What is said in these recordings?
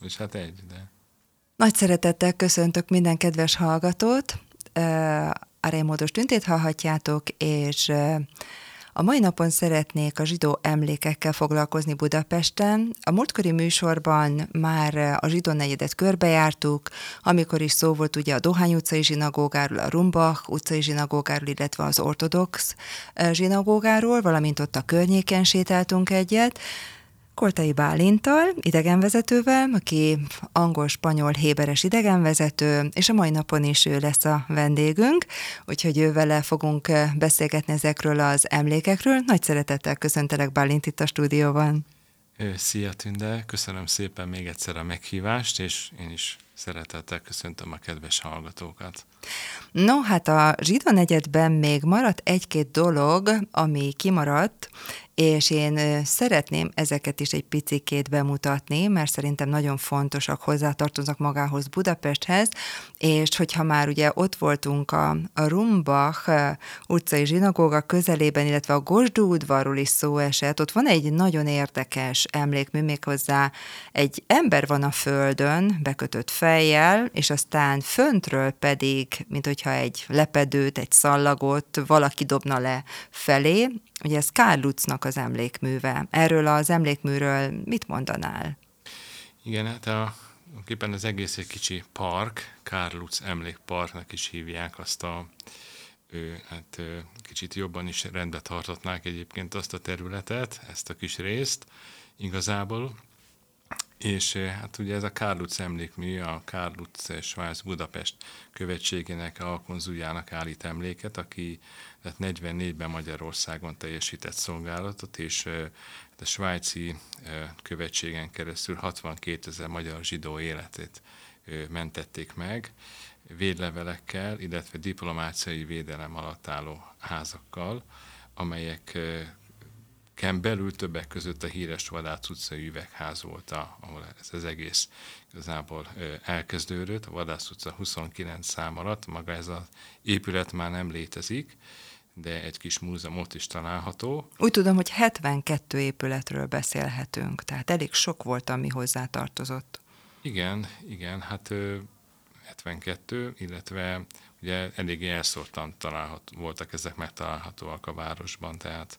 és hát egy, de... Nagy szeretettel köszöntök minden kedves hallgatót. A Rémódos tüntét hallhatjátok, és a mai napon szeretnék a zsidó emlékekkel foglalkozni Budapesten. A múltkori műsorban már a zsidó negyedet körbejártuk, amikor is szó volt ugye a Dohány utcai zsinagógáról, a Rumbach utcai zsinagógáról, illetve az ortodox zsinagógáról, valamint ott a környéken sétáltunk egyet. Koltai Bálintal, idegenvezetővel, aki angol-spanyol héberes idegenvezető, és a mai napon is ő lesz a vendégünk, úgyhogy ővele fogunk beszélgetni ezekről az emlékekről. Nagy szeretettel köszöntelek Bálint itt a stúdióban. Szia Tünde, köszönöm szépen még egyszer a meghívást, és én is szeretettel köszöntöm a kedves hallgatókat. No, hát a zsidó negyedben még maradt egy-két dolog, ami kimaradt, és én szeretném ezeket is egy picikét bemutatni, mert szerintem nagyon fontosak, hozzátartoznak magához Budapesthez, és hogyha már ugye ott voltunk a, a Rumbach utcai zsinagóga közelében, illetve a Gosdú udvarról is szó esett, ott van egy nagyon érdekes emlékmű, méghozzá egy ember van a földön, bekötött fejjel, és aztán föntről pedig, mint hogyha egy lepedőt, egy szallagot valaki dobna le felé, Ugye ez Kár Lutznak az emlékműve. Erről az emlékműről mit mondanál? Igen, hát a, képen az egész egy kicsi park, Kár Lutz emlékparknak is hívják azt a ő, hát kicsit jobban is rendbe tartotnák egyébként azt a területet, ezt a kis részt igazából, és hát ugye ez a Kárlutz emlékmű, a Kárlutz Svájc Budapest követségének, a konzuljának állít emléket, aki tehát 44-ben Magyarországon teljesített szolgálatot, és hát a svájci követségen keresztül 62 ezer magyar zsidó életét mentették meg, védlevelekkel, illetve diplomáciai védelem alatt álló házakkal, amelyek Ken belül többek között a híres Vadác utcai üvegház volt, ahol ez az egész igazából elkezdődött. A Vadác utca 29 szám alatt, maga ez az épület már nem létezik, de egy kis múzeum ott is található. Úgy tudom, hogy 72 épületről beszélhetünk, tehát elég sok volt, ami hozzá tartozott. Igen, igen, hát 72, illetve ugye eléggé elszórtan találhat, voltak ezek megtalálhatóak a városban, tehát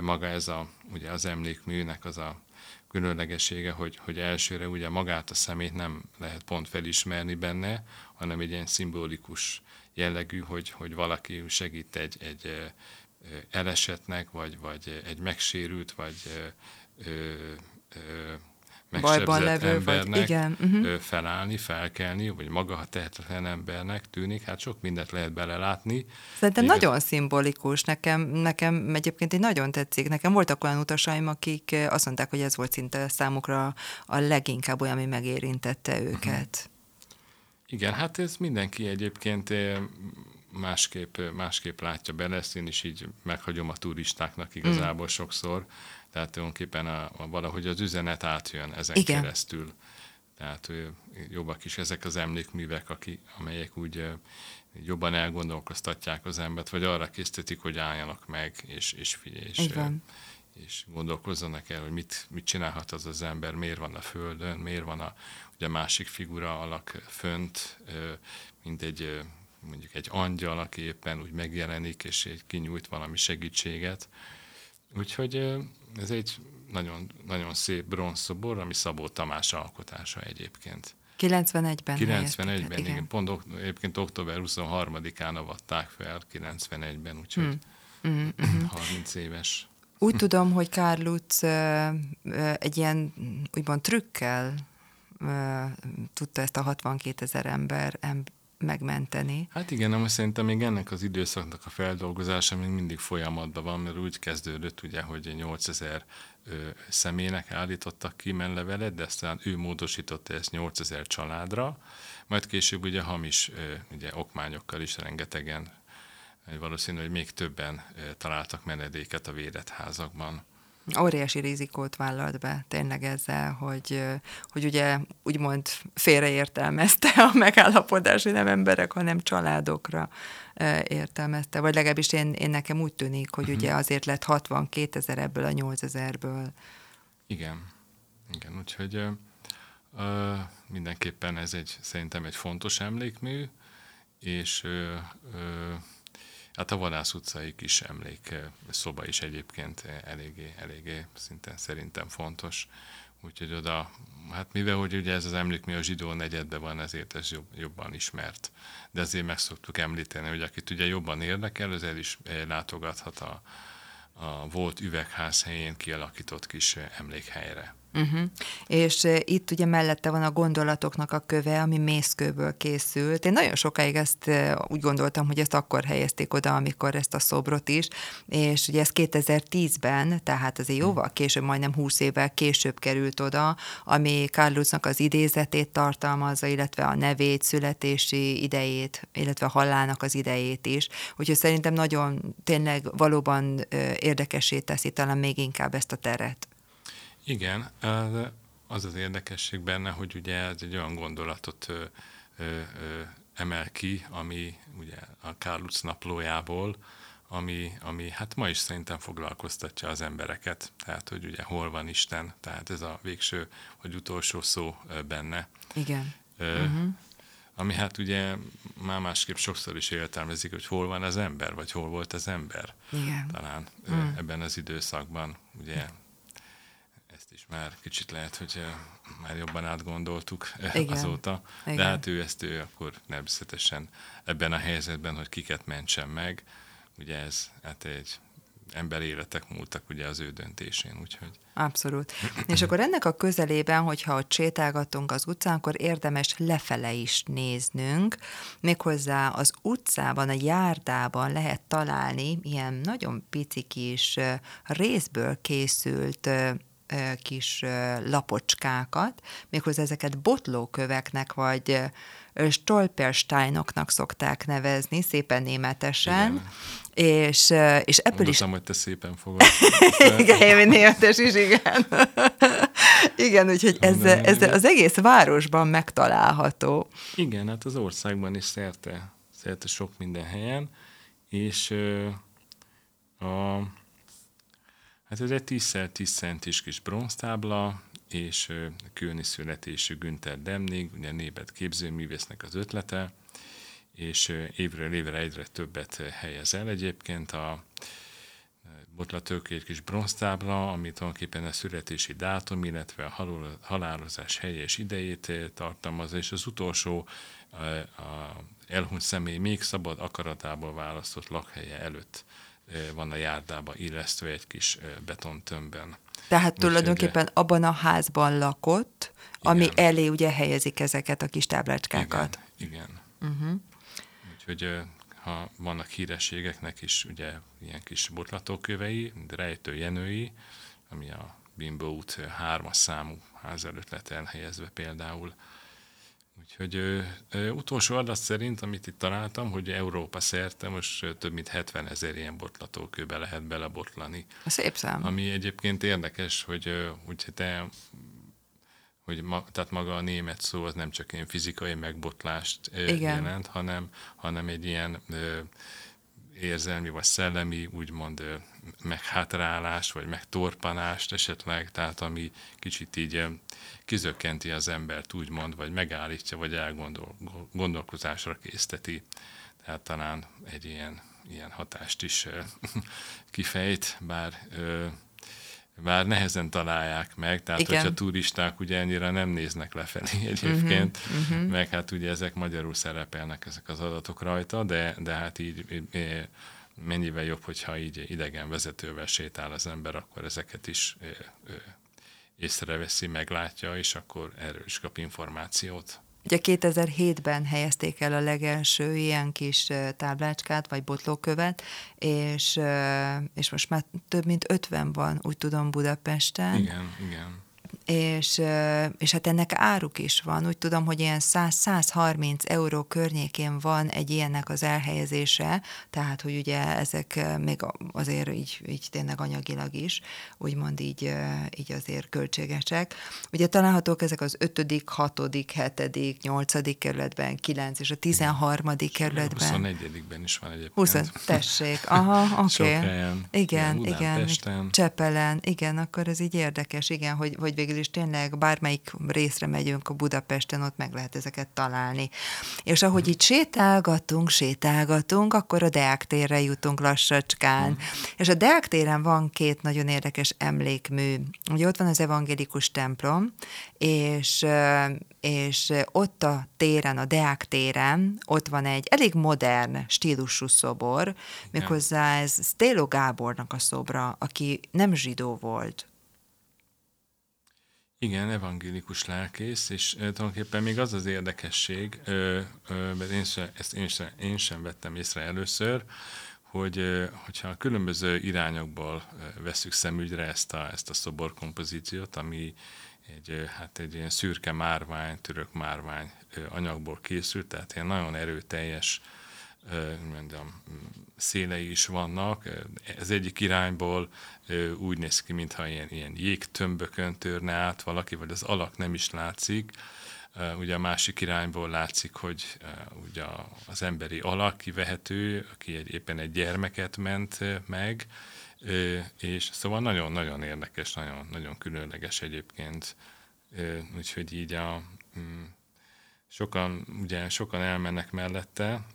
maga ez a, ugye az emlékműnek az a különlegessége, hogy, hogy elsőre ugye magát a szemét nem lehet pont felismerni benne, hanem egy ilyen szimbolikus jellegű, hogy, hogy valaki segít egy, egy elesetnek, vagy, vagy egy megsérült, vagy ö, ö, bajban levő, embernek vagy igen. Uh-huh. felállni, felkelni, vagy maga, ha tehetetlen embernek tűnik, hát sok mindent lehet belelátni. Szerintem Még nagyon szimbolikus, nekem, nekem egyébként egy nagyon tetszik. Nekem voltak olyan utasaim, akik azt mondták, hogy ez volt szinte számukra a leginkább olyan, ami megérintette őket. Uh-huh. Igen, hát ez mindenki egyébként másképp, másképp látja bele, ezt én is így meghagyom a turistáknak igazából mm. sokszor, tehát tulajdonképpen a, a, valahogy az üzenet átjön ezen Igen. keresztül. Tehát jobbak is ezek az emlékművek, aki, amelyek úgy jobban elgondolkoztatják az embert, vagy arra készítik, hogy álljanak meg, és, és és, és gondolkozzanak el, hogy mit, mit csinálhat az az ember, miért van a földön, miért van a, ugye másik figura alak fönt, mint egy mondjuk egy angyal, aki éppen úgy megjelenik, és egy kinyújt valami segítséget. Úgyhogy ez egy nagyon, nagyon szép bronzszobor, ami Szabó Tamás alkotása egyébként. 91-ben 91-ben, igen. igen. Pont egyébként október 23-án avatták fel, 91-ben, úgyhogy mm. Mm, mm, 30 éves. Úgy tudom, hogy Kárluc egy ilyen úgymond trükkel tudta ezt a 62 ezer ember megmenteni. Hát igen, nem szerintem még ennek az időszaknak a feldolgozása még mindig folyamatban van, mert úgy kezdődött ugye, hogy 8000 személynek állítottak ki menlevelet, de aztán ő módosította ezt 8000 családra, majd később ugye hamis ugye, okmányokkal is rengetegen, valószínű, hogy még többen találtak menedéket a védett házakban óriási rizikót vállalt be tényleg ezzel, hogy, hogy ugye úgymond félreértelmezte a megállapodás, hogy nem emberek, hanem családokra értelmezte. Vagy legalábbis én, én nekem úgy tűnik, hogy uh-huh. ugye azért lett 62 ezer ebből a 8 ezerből. Igen. Igen, úgyhogy mindenképpen ez egy, szerintem egy fontos emlékmű, és ö, ö, hát a Vadász utcai kis emlék szoba is egyébként eléggé, eléggé szinte szerintem fontos. Úgyhogy oda, hát mivel hogy ugye ez az emlékmű a zsidó negyedben van, ezért ez jobb, jobban ismert. De azért meg szoktuk említeni, hogy akit ugye jobban érdekel, az el is látogathat a, a volt üvegház helyén kialakított kis emlékhelyre. Uh-huh. És uh, itt ugye mellette van a gondolatoknak a köve, ami mészkőből készült. Én nagyon sokáig ezt uh, úgy gondoltam, hogy ezt akkor helyezték oda, amikor ezt a szobrot is, és ugye ez 2010-ben, tehát azért jóval később, majdnem 20 évvel később került oda, ami Carlusnak az idézetét tartalmazza, illetve a nevét, születési idejét, illetve a halálnak az idejét is. Úgyhogy szerintem nagyon tényleg valóban uh, érdekesé teszi talán még inkább ezt a teret. Igen, az az érdekesség benne, hogy ugye ez egy olyan gondolatot ö, ö, ö, emel ki, ami ugye a Kárluc naplójából, ami, ami hát ma is szerintem foglalkoztatja az embereket, tehát hogy ugye hol van Isten, tehát ez a végső vagy utolsó szó benne. Igen. Ö, uh-huh. Ami hát ugye már másképp sokszor is értelmezik, hogy hol van az ember, vagy hol volt az ember. Igen. Talán uh-huh. ebben az időszakban, ugye is már kicsit lehet, hogy eh, már jobban átgondoltuk eh, Igen. azóta, Igen. de hát ő ezt ő akkor természetesen ebben a helyzetben, hogy kiket mentsen meg, ugye ez hát egy ember életek múltak ugye az ő döntésén, úgyhogy... Abszolút. És akkor ennek a közelében, hogyha ott sétálgatunk az utcán, akkor érdemes lefele is néznünk. Méghozzá az utcában, a járdában lehet találni ilyen nagyon pici kis eh, részből készült kis lapocskákat, méghozzá ezeket botlóköveknek vagy stolpersteinoknak szokták nevezni, szépen németesen. Igen. És, és ebből Mondottam, is... hogy te szépen fogod. igen, én németes is, igen. igen, úgyhogy ez, ez az egész városban megtalálható. Igen, hát az országban is szerte, szerte sok minden helyen, és a Hát ez egy 10x10 centis kis bronztábla, és kőni születésű Günther Demnig, ugye nébet képzőművésznek az ötlete, és évről évre egyre többet helyez el egyébként a botlatők egy kis bronztábla, ami tulajdonképpen a születési dátum, illetve a halálozás helye és idejét tartalmaz, és az utolsó a elhunyt személy még szabad akaratából választott lakhelye előtt van a járdába illesztve egy kis betontömbben. Tehát Úgy tulajdonképpen hogy, abban a házban lakott, igen. ami elé ugye helyezik ezeket a kis táblácskákat. Igen, igen. Uh-huh. Úgyhogy ha vannak hírességeknek is ugye ilyen kis botlatókövei, Rejtő Jenői, ami a Bimbo út hármas számú ház előtt lett elhelyezve például, Úgyhogy ö, ö, utolsó adat szerint, amit itt találtam, hogy Európa szerte most több mint 70 ezer ilyen botlatókőbe lehet belebotlani. A szép szám. Ami egyébként érdekes, hogy, hogy te hogy ma, tehát maga a német szó az nem csak ilyen fizikai megbotlást Igen. jelent, hanem, hanem egy ilyen ö, érzelmi vagy szellemi úgymond meghátrálást, vagy megtorpanást esetleg, tehát ami kicsit így kizökkenti az embert, úgymond, vagy megállítja, vagy elgondolkozásra készteti. Tehát talán egy ilyen, ilyen hatást is kifejt, bár bár nehezen találják meg, tehát Igen. hogyha turisták ugye ennyire nem néznek lefelé egyébként, uh-huh, uh-huh. meg hát ugye ezek magyarul szerepelnek ezek az adatok rajta, de, de hát így mennyivel jobb, hogyha így idegen vezetővel sétál az ember, akkor ezeket is észreveszi, meglátja, és akkor erről is kap információt. Ugye 2007-ben helyezték el a legelső ilyen kis táblácskát, vagy botlókövet, és, és most már több mint 50 van, úgy tudom, Budapesten. Igen, igen és, és hát ennek áruk is van. Úgy tudom, hogy ilyen 100-130 euró környékén van egy ilyennek az elhelyezése, tehát, hogy ugye ezek még azért így, így tényleg anyagilag is, úgymond így, így azért költségesek. Ugye találhatók ezek az 5., 6., 7., 8. kerületben, 9 és a 13. kerületben. A 24-ben is van egyébként. 20, tessék, aha, oké. Okay. Igen, igen, igen. Csepelen, igen, akkor ez így érdekes, igen, hogy, hogy végül végül is tényleg bármelyik részre megyünk a Budapesten, ott meg lehet ezeket találni. És ahogy itt sétálgatunk, sétálgatunk, akkor a Deák térre jutunk lassacskán. Mm. És a Deák téren van két nagyon érdekes emlékmű. Ugye ott van az evangélikus templom, és és ott a téren, a Deák téren, ott van egy elég modern stílusú szobor, méghozzá ez Stélo Gábornak a szobra, aki nem zsidó volt. Igen, evangélikus lelkész, és tulajdonképpen még az az érdekesség, mert én sem, ezt én sem, én sem vettem észre először, hogy hogyha a különböző irányokból veszük szemügyre ezt a, ezt a szoborkompozíciót, ami egy, hát egy ilyen szürke márvány, török márvány anyagból készült, tehát ilyen nagyon erőteljes mondjam, szélei is vannak. Ez egyik irányból úgy néz ki, mintha ilyen, ilyen jégtömbökön törne át valaki, vagy az alak nem is látszik. Ugye a másik irányból látszik, hogy ugye az emberi alak kivehető, aki egy, éppen egy gyermeket ment meg, és szóval nagyon-nagyon érdekes, nagyon, nagyon különleges egyébként, úgyhogy így a, mm, sokan, ugye sokan elmennek mellette,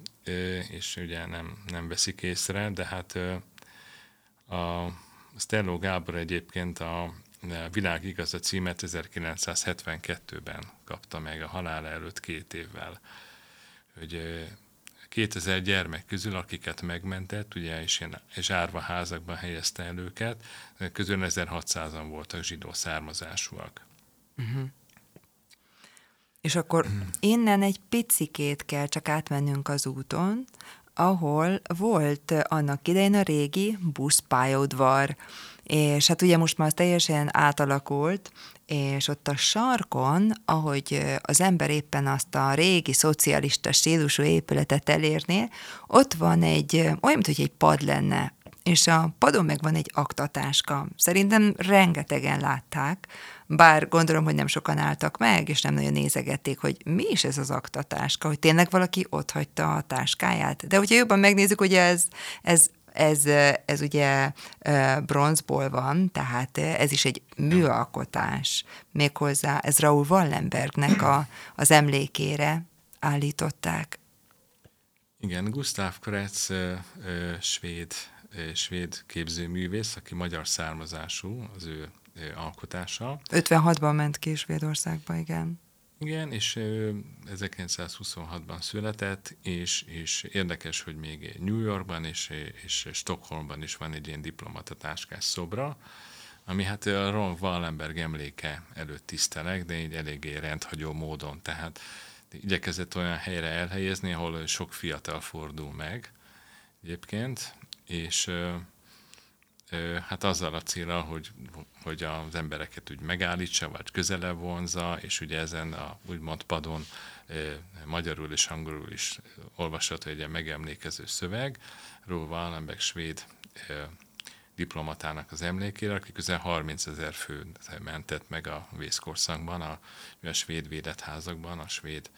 és ugye nem, nem veszik észre, de hát a Stelló Gábor egyébként a Világ igaza címet 1972-ben kapta meg a halála előtt két évvel, hogy 2000 gyermek közül, akiket megmentett, ugye, és ilyen zsárva házakban helyezte el őket, közül 1600-an voltak zsidó származásúak. Uh-huh. És akkor innen egy picikét kell csak átmennünk az úton, ahol volt annak idején a régi buszpályaudvar, és hát ugye most már teljesen átalakult, és ott a sarkon, ahogy az ember éppen azt a régi szocialista stílusú épületet elérné, ott van egy, olyan, mint hogy egy pad lenne, és a padon meg van egy aktatáska. Szerintem rengetegen látták, bár gondolom, hogy nem sokan álltak meg, és nem nagyon nézegették, hogy mi is ez az aktatáska, hogy tényleg valaki ott hagyta a táskáját. De hogyha jobban megnézzük, ugye ez, ez ez, ez ugye bronzból van, tehát ez is egy műalkotás. Méghozzá ez Raúl Wallenbergnek a, az emlékére állították. Igen, Gustav Kretz svéd, svéd képzőművész, aki magyar származású, az ő alkotása. 56-ban ment ki Svédországba, igen. Igen, és 1926-ban született, és, és érdekes, hogy még New Yorkban és, és Stockholmban is van egy ilyen diplomatatáskás szobra, ami hát a Ron Wallenberg emléke előtt tisztelek, de egy eléggé rendhagyó módon. Tehát igyekezett olyan helyre elhelyezni, ahol sok fiatal fordul meg egyébként, és hát azzal a célra, hogy, hogy az embereket úgy megállítsa, vagy közelebb vonza, és ugye ezen a úgymond padon magyarul és angolul is olvasható egy ilyen megemlékező szöveg, Ról Wallenberg svéd diplomatának az emlékére, aki közel 30 ezer fő mentett meg a vészkorszakban, a, a svéd védett házakban, a svéd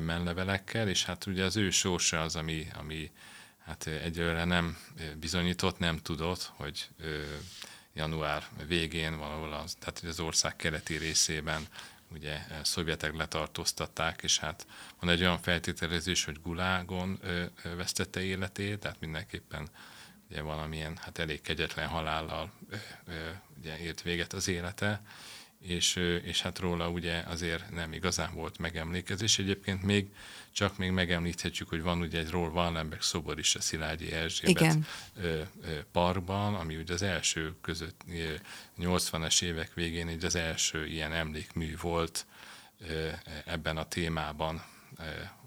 menlevelekkel, és hát ugye az ő sorsa az, ami, ami hát egyelőre nem bizonyított, nem tudott, hogy január végén valahol az, tehát az ország keleti részében ugye szovjetek letartóztatták, és hát van egy olyan feltételezés, hogy Gulágon vesztette életét, tehát mindenképpen ugye valamilyen hát elég kegyetlen halállal ugye ért véget az élete, és, és hát róla ugye azért nem igazán volt megemlékezés. Egyébként még csak még megemlíthetjük, hogy van ugye egy Roll Wallenberg szobor is a Szilágyi Erzsébet Igen. parkban, ami ugye az első között 80-es évek végén így az első ilyen emlékmű volt ebben a témában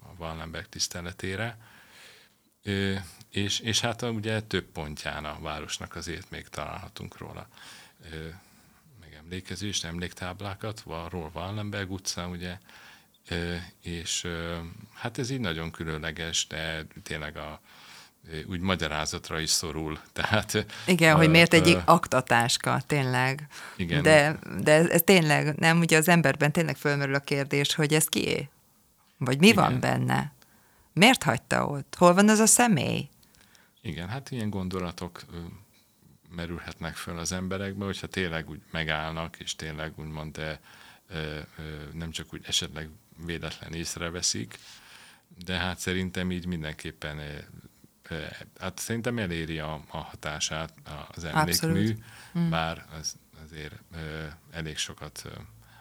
a Wallenberg tiszteletére. És, és hát ugye több pontján a városnak azért még találhatunk róla emlékezést, emléktáblákat, Ról Wallenberg utca, ugye, és hát ez így nagyon különleges, de tényleg a, úgy magyarázatra is szorul. Tehát, igen, a, hogy miért egy aktatáska, tényleg. Igen. De, de ez, ez tényleg, nem, ugye az emberben tényleg fölmerül a kérdés, hogy ez kié? Vagy mi igen. van benne? Miért hagyta ott? Hol van az a személy? Igen, hát ilyen gondolatok merülhetnek föl az emberekbe, hogyha tényleg úgy megállnak, és tényleg úgymond de, nem csak úgy esetleg véletlen észreveszik, de hát szerintem így mindenképpen hát szerintem eléri a, a hatását az emlékmű, mm. bár az, azért elég sokat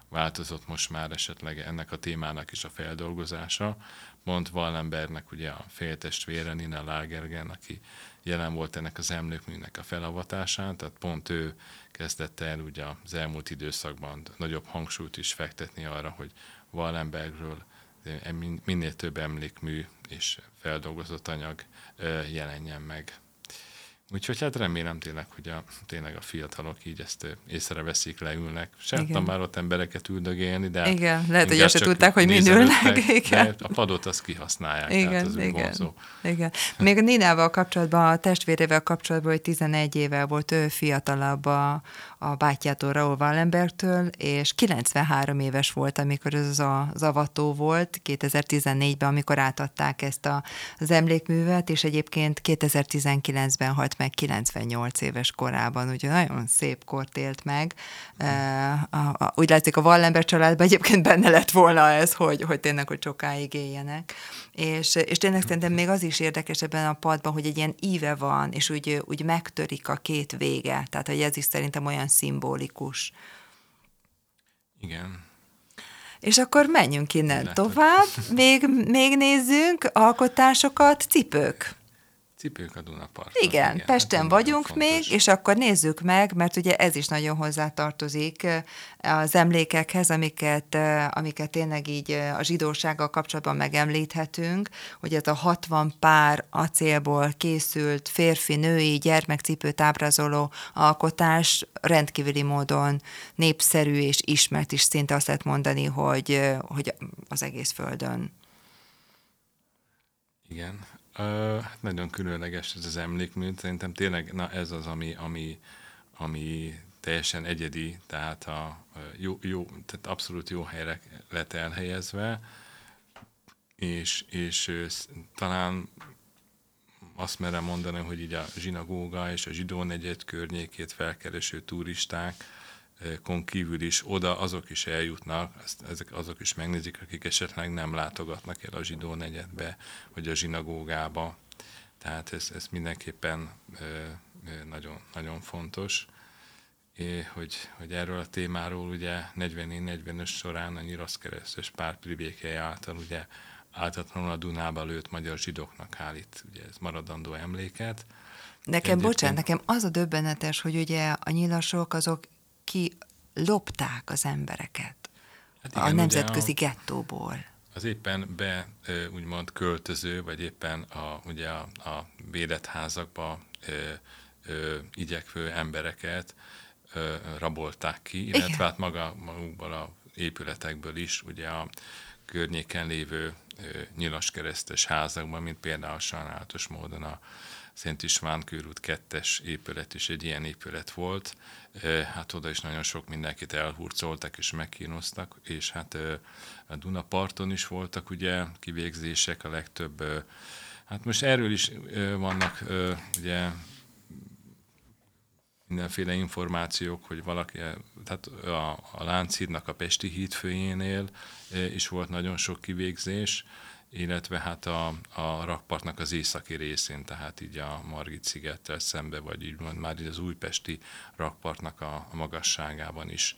változott most már esetleg ennek a témának is a feldolgozása. Mond Wallenbergnek ugye a féltestvére Nina Lagergen, aki jelen volt ennek az emlékműnek a felavatásán, tehát pont ő kezdette el ugye az elmúlt időszakban nagyobb hangsúlyt is fektetni arra, hogy Wallenbergről minél több emlékmű és feldolgozott anyag jelenjen meg. Úgyhogy hát remélem tényleg, hogy a, tényleg a fiatalok így ezt észreveszik, leülnek. Sem már ott embereket üldögélni, de igen, lehet, hogy azt tudták, hogy mind ülnek. Igen. a padot azt kihasználják, igen, tehát az igen, vonzó. igen. Még a Ninával kapcsolatban, a testvérével kapcsolatban, hogy 11 éve volt ő fiatalabb a, a bátyjától, Raúl Wallenbergtől, és 93 éves volt, amikor ez a zavató volt, 2014-ben, amikor átadták ezt a, az emlékművet, és egyébként 2019-ben halt meg 98 éves korában, ugye nagyon szép kort élt meg. Mm. Úgy látszik, a Wallenberg családban egyébként benne lett volna ez, hogy, hogy tényleg, hogy sokáig éljenek. És, és tényleg szerintem még az is érdekes ebben a padban, hogy egy ilyen íve van, és úgy, úgy megtörik a két vége. Tehát, hogy ez is szerintem olyan szimbolikus. Igen. És akkor menjünk innen Lehet, tovább. Még, még nézzünk alkotásokat, cipők. Cipők a Dunaparton. Igen, igen Pesten hát vagyunk fontos. még, és akkor nézzük meg, mert ugye ez is nagyon hozzátartozik az emlékekhez, amiket, amiket tényleg így a zsidósággal kapcsolatban megemlíthetünk, hogy ez a 60 pár acélból készült férfi-női gyermekcipőt ábrázoló alkotás rendkívüli módon népszerű és ismert is szinte azt lehet mondani, hogy, hogy az egész földön. Igen, hát nagyon különleges ez az emlékmű. Szerintem tényleg na ez az, ami, ami, ami teljesen egyedi, tehát, a, jó, jó, tehát abszolút jó helyre lett elhelyezve, és, és talán azt merem mondani, hogy így a zsinagóga és a zsidó negyed környékét felkereső turisták, kon kívül is oda azok is eljutnak, ezt, ezek azok is megnézik, akik esetleg nem látogatnak el a zsidó negyedbe, vagy a zsinagógába. Tehát ez, ez mindenképpen nagyon, nagyon fontos, hogy, hogy erről a témáról ugye 44-45 során a Nyiraszkeresztes pár pribékei által ugye áltatlanul a Dunába lőtt magyar zsidóknak állít ugye ez maradandó emléket. Nekem, Egyébként... bocsánat, nekem az a döbbenetes, hogy ugye a nyilasok azok ki lopták az embereket hát igen, a nemzetközi a, gettóból. Az éppen be úgymond költöző, vagy éppen a, ugye a, a védett házakba ö, ö, igyekvő embereket ö, rabolták ki, illetve igen. hát maga, magukból a épületekből is, ugye a környéken lévő nyilaskeresztes házakban, mint például sajnálatos módon a Szent István körút kettes épület is egy ilyen épület volt. Hát oda is nagyon sok mindenkit elhurcoltak és megkínoztak, és hát a Dunaparton is voltak ugye kivégzések, a legtöbb. Hát most erről is vannak ugye mindenféle információk, hogy valaki, tehát a, a Lánchídnak a Pesti hídfőjénél is volt nagyon sok kivégzés, illetve hát a, a rakpartnak az északi részén, tehát így a Margit szigettel szembe, vagy így már így az újpesti rakpartnak a, a magasságában is.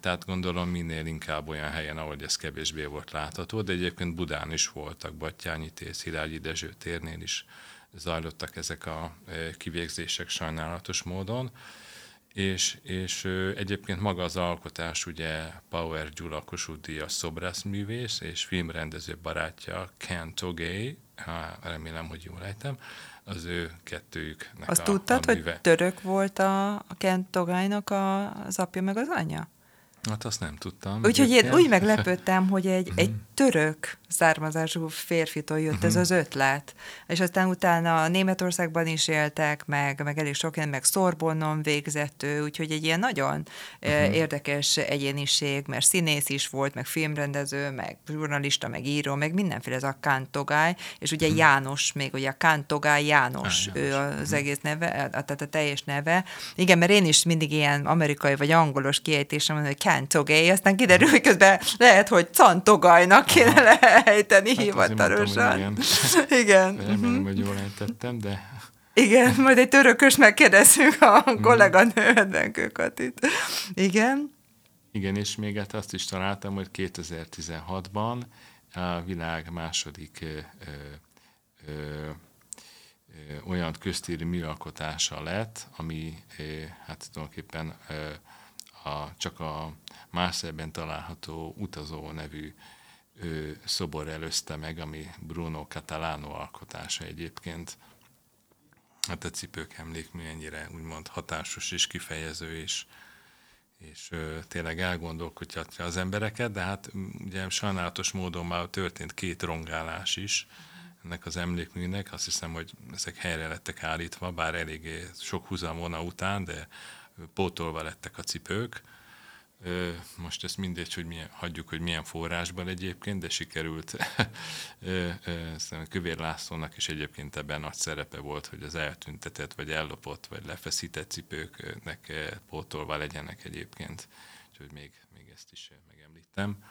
Tehát gondolom minél inkább olyan helyen, ahol ez kevésbé volt látható, de egyébként Budán is voltak, Battyányi tér, Szilágyi Dezső térnél is zajlottak ezek a kivégzések sajnálatos módon és, és egyébként maga az alkotás ugye Power Gyula Kossuth Díjas szobrászművész és filmrendező barátja Ken Togay, remélem, hogy jól ejtem, az ő kettőjüknek Azt a, tudtad, a műve. hogy török volt a, a Ken Togaynak a, az apja meg az anyja? Hát azt nem tudtam. Úgyhogy én úgy meglepődtem, hogy egy, egy török származású férfitől jött ez mhm. az ötlet. És aztán utána Németországban is éltek, meg, meg elég sok meg Szorbonnon végzett ő, úgyhogy egy ilyen nagyon uh-huh. érdekes egyéniség, mert színész is volt, meg filmrendező, meg žurnalista, meg író, meg mindenféle ez a Kántogály, és ugye uh-huh. János, még ugye a Kántogály János, ah, ő az egész neve, tehát a teljes neve. Igen, mert én is mindig ilyen amerikai vagy angolos kiejtésem hogy Kántogály, aztán kiderül, hogy közben lehet, hogy Cantogajnak kéne lehet ejteni hát hivatalosan. Mondtam, igen. Remélem, uh-huh. hogy jól ejtettem, de... Igen, majd egy törökös megkérdezünk a mhm. kolléganőnek itt. Igen. Igen, és még hát azt is találtam, hogy 2016-ban a világ második ö, ö, ö, olyan köztéri műalkotása lett, ami hát tulajdonképpen a, csak a Márszerben található utazó nevű ő, szobor előzte meg, ami Bruno Catalano alkotása egyébként. Hát a cipők emlékmű ennyire úgymond hatásos és kifejező, és, és ö, tényleg elgondolkodja az embereket, de hát ugye sajnálatos módon már történt két rongálás is ennek az emlékműnek. Azt hiszem, hogy ezek helyre lettek állítva, bár eléggé sok húzamona után, de pótolva lettek a cipők most ezt mindegy, hogy milyen, hagyjuk, hogy milyen forrásban egyébként, de sikerült Kövér Lászlónak is egyébként ebben nagy szerepe volt, hogy az eltüntetett, vagy ellopott, vagy lefeszített cipőknek pótolva legyenek egyébként. Úgyhogy még, még ezt is megemlítem.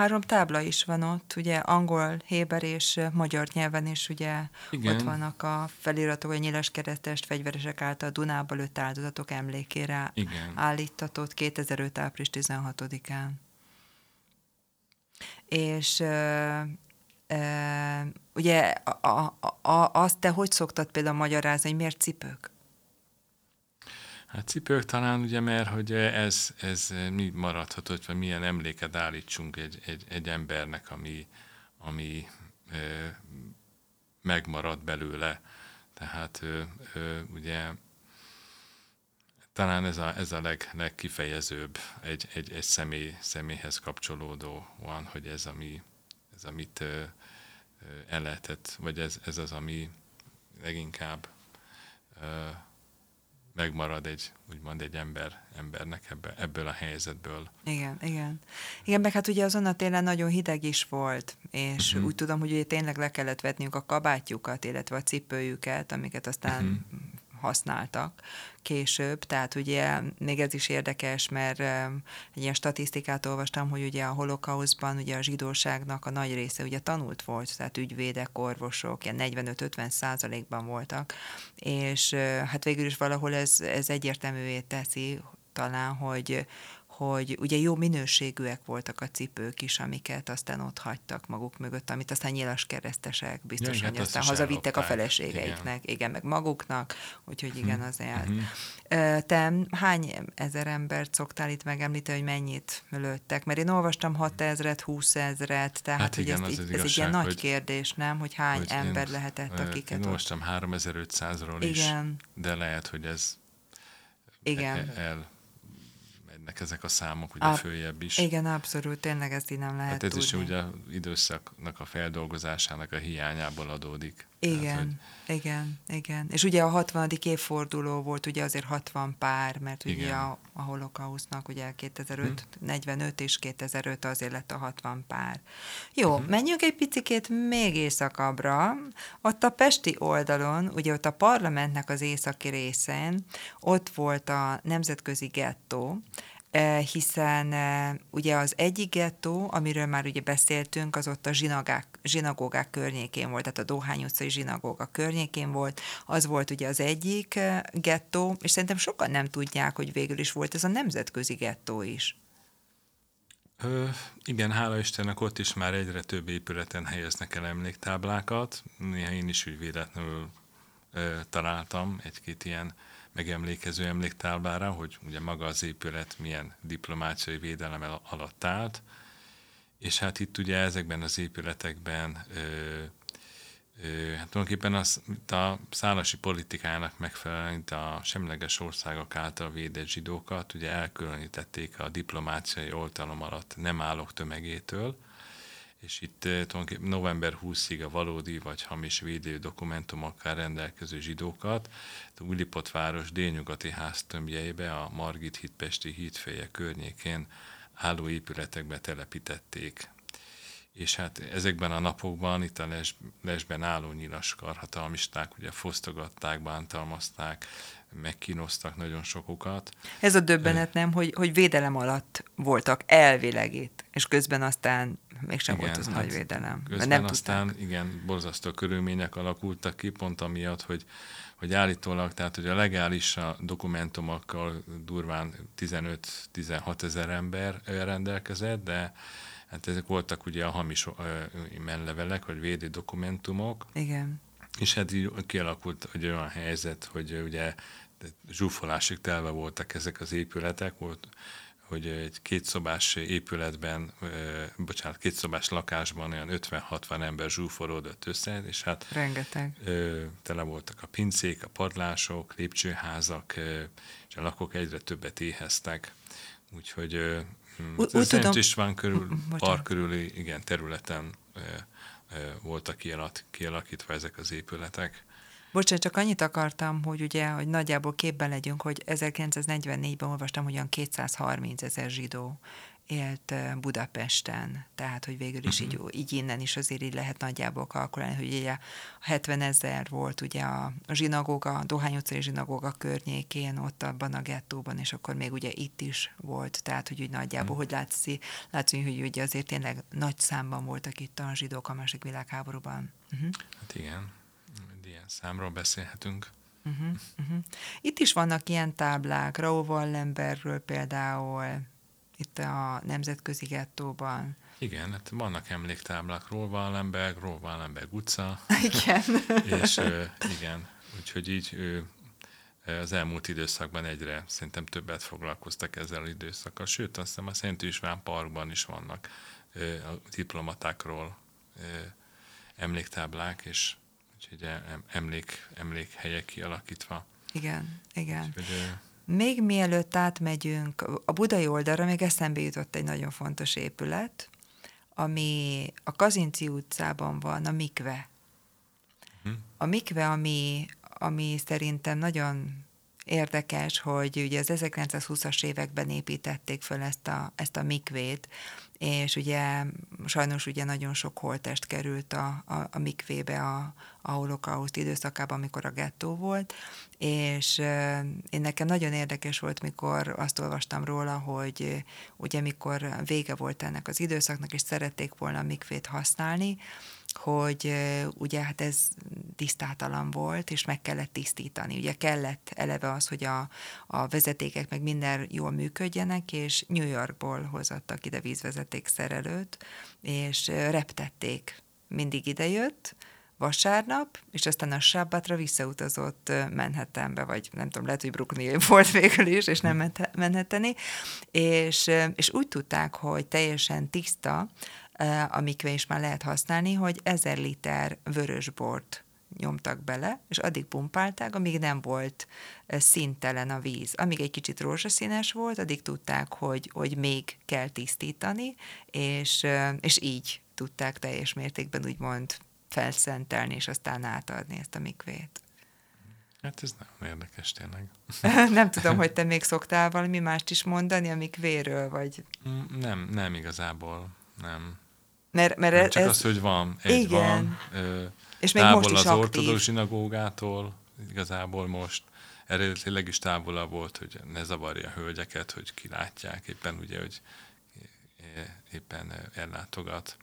Három tábla is van ott, ugye angol, héber és magyar nyelven is ugye Igen. ott vannak a feliratok, hogy nyilas keresztest fegyveresek által Dunába lőtt áldozatok emlékére Igen. állítatott 2005. április 16-án. És uh, uh, ugye a, a, a, azt te hogy szoktad például magyarázni, hogy miért cipők? Hát cipők talán ugye, mert hogy ez, ez mi maradhatott, vagy milyen emléket állítsunk egy, egy, egy embernek, ami, ami e, megmarad belőle. Tehát e, e, ugye talán ez a, ez a leg, legkifejezőbb egy, egy, egy személy, személyhez kapcsolódó van, hogy ez, ami, ez amit e, el lehetett, vagy ez, ez az, ami leginkább e, megmarad egy, úgymond egy ember, embernek ebbe, ebből a helyzetből. Igen, igen. Igen, meg hát ugye azon a télen nagyon hideg is volt, és uh-huh. úgy tudom, hogy ugye tényleg le kellett vetniük a kabátjukat, illetve a cipőjüket, amiket aztán uh-huh használtak később, tehát ugye még ez is érdekes, mert egy ilyen statisztikát olvastam, hogy ugye a holokauszban ugye a zsidóságnak a nagy része ugye tanult volt, tehát ügyvédek, orvosok, ilyen 45-50 százalékban voltak, és hát végül is valahol ez, ez egyértelművé teszi talán, hogy, hogy ugye jó minőségűek voltak a cipők is, amiket aztán ott hagytak maguk mögött, amit aztán nyilas keresztesek biztos, hogy hát aztán hazavittek a feleségeiknek, igen. igen, meg maguknak, úgyhogy igen, hm. az el. Uh-huh. Te hány ezer embert szoktál itt megemlíteni, hogy mennyit lőttek? Mert én olvastam 6 ezeret, 20 ezeret, tehát hát igen, ez, ez, ez egy ilyen nagy kérdés, nem? Hogy hány hogy ember én, lehetett, akiket Én olvastam 3500-ról is, igen. de lehet, hogy ez igen. el mennek ezek a számok ugye a, följebb is. Igen, abszolút, tényleg ezt így nem lehet hát ez tudni. is ugye időszaknak a feldolgozásának a hiányából adódik. Igen, Tehát, hogy... igen, igen. És ugye a 60. évforduló volt ugye azért 60 pár, mert igen. ugye a, a holokausznak ugye 2005, hm. 45 és 2005 azért lett a 60 pár. Jó, hm. menjünk egy picikét még északabbra. Ott a Pesti oldalon, ugye ott a parlamentnek az északi részén, ott volt a nemzetközi gettó, hiszen eh, ugye az egyik gettó, amiről már ugye beszéltünk, az ott a zsinagák, zsinagógák környékén volt, tehát a Dohány utcai zsinagóga környékén volt, az volt ugye az egyik eh, gettó, és szerintem sokan nem tudják, hogy végül is volt ez a nemzetközi gettó is. Ö, igen, hála Istennek ott is már egyre több épületen helyeznek el emléktáblákat. Néha én is úgy véletlenül ö, találtam egy-két ilyen megemlékező emléktáblára, hogy ugye maga az épület milyen diplomáciai védelem alatt állt, és hát itt ugye ezekben az épületekben ö, ö, hát tulajdonképpen az, a szálasi politikának megfelelően a semleges országok által védett zsidókat ugye elkülönítették a diplomáciai oltalom alatt nem állók tömegétől, és itt tulajdonképpen november 20-ig a valódi vagy hamis védő dokumentumokkal rendelkező zsidókat a Ulipot város délnyugati háztömbjeibe a Margit hídpesti hídfeje környékén álló épületekbe telepítették és hát ezekben a napokban itt a les, lesben álló nyilas karhatalmisták ugye fosztogatták, bántalmazták, megkínoztak nagyon sokukat. Ez a döbbenet nem, hogy, hogy védelem alatt voltak elvileg itt, és közben aztán mégsem igen, volt az hát nagy védelem. Közben nem aztán tudták. igen, borzasztó körülmények alakultak ki, pont amiatt, hogy hogy állítólag, tehát hogy a legális a dokumentumokkal durván 15-16 ezer ember rendelkezett, de Hát ezek voltak ugye a hamis menlevelek, vagy védő dokumentumok. Igen. És hát így kialakult egy olyan helyzet, hogy ugye zsúfolásig telve voltak ezek az épületek, volt, hogy egy kétszobás épületben, bocsánat, kétszobás lakásban olyan 50-60 ember zsúforodott össze, és hát Rengeteg. tele voltak a pincék, a padlások, lépcsőházak, és a lakók egyre többet éheztek. Úgyhogy úgy, úgy Szent tudom... István körül, park körüli igen, területen voltak kialak, kialakítva ezek az épületek. Bocsánat, csak annyit akartam, hogy ugye, hogy nagyjából képben legyünk, hogy 1944-ben olvastam, hogy olyan 230 ezer zsidó élt Budapesten, tehát hogy végül is uh-huh. így, így innen is azért így lehet nagyjából kalkulálni, hogy ugye 70 ezer volt ugye a, a zsinagóga, a Dohány utcai zsinagóga környékén, ott abban a gettóban, és akkor még ugye itt is volt, tehát hogy úgy nagyjából, uh-huh. hogy látszik, látszik, hogy ugye azért tényleg nagy számban voltak itt a zsidók a másik világháborúban. Uh-huh. Hát igen, számról beszélhetünk. Uh-huh, uh-huh. Itt is vannak ilyen táblák, Raúl Wallenbergről például, itt a nemzetközi gettóban. Igen, hát vannak emléktáblák Wallenberg, Wallenberg utca. Igen. és igen, úgyhogy így ő, az elmúlt időszakban egyre szerintem többet foglalkoztak ezzel az időszakkal. Sőt, azt hiszem a Szent István Parkban is vannak a diplomatákról emléktáblák, és úgyhogy emlék, emlékhelyek kialakítva. Igen, igen. Úgyhogy, még mielőtt átmegyünk a budai oldalra, még eszembe jutott egy nagyon fontos épület, ami a Kazinci utcában van, a Mikve. Hm. A Mikve, ami, ami szerintem nagyon érdekes, hogy ugye az 1920-as években építették föl ezt a, ezt a mikvét, és ugye sajnos ugye nagyon sok holtest került a, a, a mikvébe a, a holokauszt időszakában, amikor a gettó volt, és én nekem nagyon érdekes volt, mikor azt olvastam róla, hogy ugye mikor vége volt ennek az időszaknak, és szerették volna a mikvét használni, hogy ugye hát ez tisztátalan volt, és meg kellett tisztítani. Ugye kellett eleve az, hogy a, a vezetékek meg minden jól működjenek, és New Yorkból hozattak ide vízvezeték szerelőt, és reptették. Mindig idejött, vasárnap, és aztán a sabbatra visszautazott Manhattanbe, vagy nem tudom, lehet, hogy Brooklyn volt végül is, és nem Manhattani, és, és úgy tudták, hogy teljesen tiszta, amikbe is már lehet használni, hogy ezer liter vörösbort nyomtak bele, és addig pumpálták, amíg nem volt szintelen a víz. Amíg egy kicsit rózsaszínes volt, addig tudták, hogy, hogy még kell tisztítani, és, és így tudták teljes mértékben úgymond felszentelni, és aztán átadni ezt a mikvét. Hát ez nagyon érdekes tényleg. nem tudom, hogy te még szoktál valami mást is mondani a mikvéről, vagy... Mm, nem, nem igazából, nem. Mert, mert nem csak ez... az, hogy van, egy Igen. van. Ö, és még most is az aktív. ortodox zsinagógától, igazából most eredetileg is távolabb volt, hogy ne zavarja a hölgyeket, hogy kilátják éppen ugye, hogy éppen ellátogat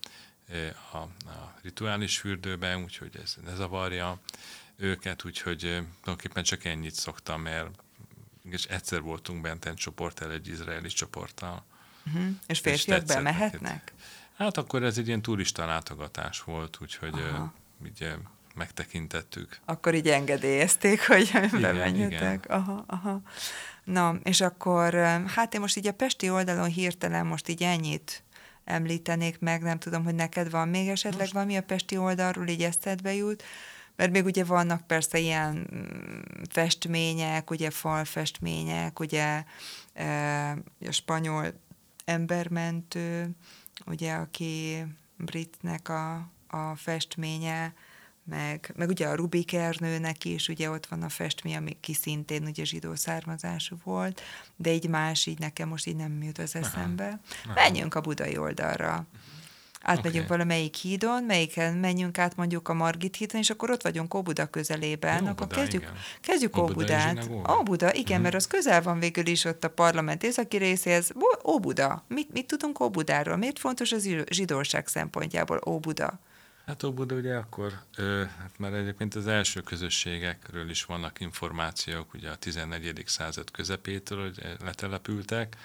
a, a rituális fürdőben, úgyhogy ez ne zavarja őket, úgyhogy tulajdonképpen csak ennyit szoktam, mert és egyszer voltunk bent egy csoporttal, egy izraeli csoporttal. Uh-huh. És férfiak bemehetnek? Hát akkor ez egy ilyen turista látogatás volt, úgyhogy Aha. ugye megtekintettük. Akkor így engedélyezték, hogy igen, bemenjetek. Igen. Aha, aha. Na, és akkor, hát én most így a Pesti oldalon hirtelen most így ennyit említenék meg, nem tudom, hogy neked van még esetleg most... valami a Pesti oldalról, így eszedbe jut, mert még ugye vannak persze ilyen mm, festmények, ugye falfestmények, ugye e, a spanyol embermentő, ugye, aki Britnek a, a festménye, meg, meg ugye a Rubik Ernőnek is, ugye ott van a festmény, ami ki szintén ugye zsidó származású volt, de így más, így nekem most így nem jut az eszembe. Aha. Menjünk a budai oldalra. Átmegyünk okay. valamelyik hídon, melyiken menjünk át mondjuk a Margit hídon, és akkor ott vagyunk Óbuda közelében, Óbuda, akkor kezdjük, igen. kezdjük Óbudát. Óbuda, igen, uh-huh. mert az közel van végül is ott a parlament északi részéhez. Óbuda. Mit, mit tudunk Óbudáról? Miért fontos az zsidóság szempontjából Óbuda? Hát Óbuda ugye akkor, hát már egyébként az első közösségekről is vannak információk, ugye a 14. század közepétől, hogy letelepültek,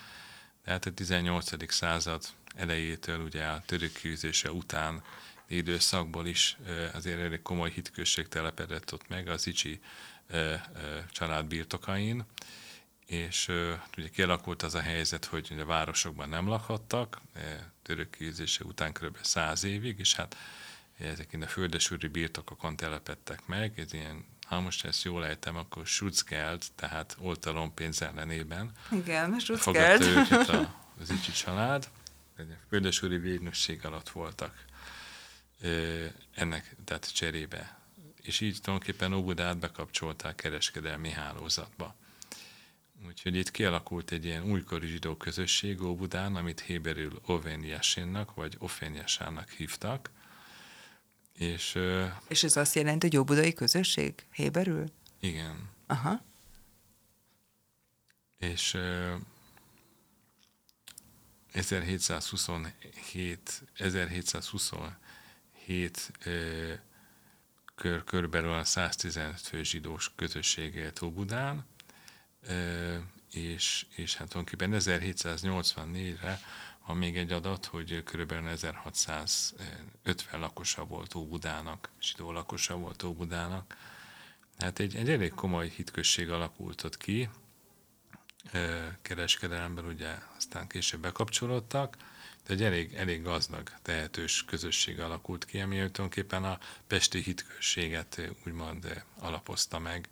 de hát a 18. század elejétől, ugye a török után időszakból is azért elég komoly hitközség telepedett ott meg az Icsi család birtokain, és ugye kialakult az a helyzet, hogy a városokban nem lakhattak, török után kb. száz évig, és hát ezek a földesúri birtokokon telepettek meg, ez ilyen, ha most ezt jól ejtem, akkor Schutzgeld, tehát oltalom pénz ellenében. Igen, Schutzgeld. Fogadta őket a, az Icsi család, földesúri végnösség alatt voltak ennek, tehát cserébe. És így tulajdonképpen Óbudát bekapcsolták kereskedelmi hálózatba. Úgyhogy itt kialakult egy ilyen újkori zsidó közösség Óbudán, amit héberül Ovenjesinnak, vagy Ofenjesának hívtak, és, és ez azt jelenti, hogy óbudai közösség? Héberül? Igen. Aha. És 1727, 1727 kör, körülbelül a 115 fő zsidós közösség élt Óbudán, és, és hát tulajdonképpen 1784-re van még egy adat, hogy kb. 1650 lakosa volt Óbudának, zsidó lakosa volt Óbudának. Hát egy, egy elég komoly hitközség alakult ott ki, kereskedelemben ugye aztán később bekapcsolódtak, de egy elég, elég gazdag, tehetős közösség alakult ki, ami tulajdonképpen a pesti hitközséget úgymond alapozta meg.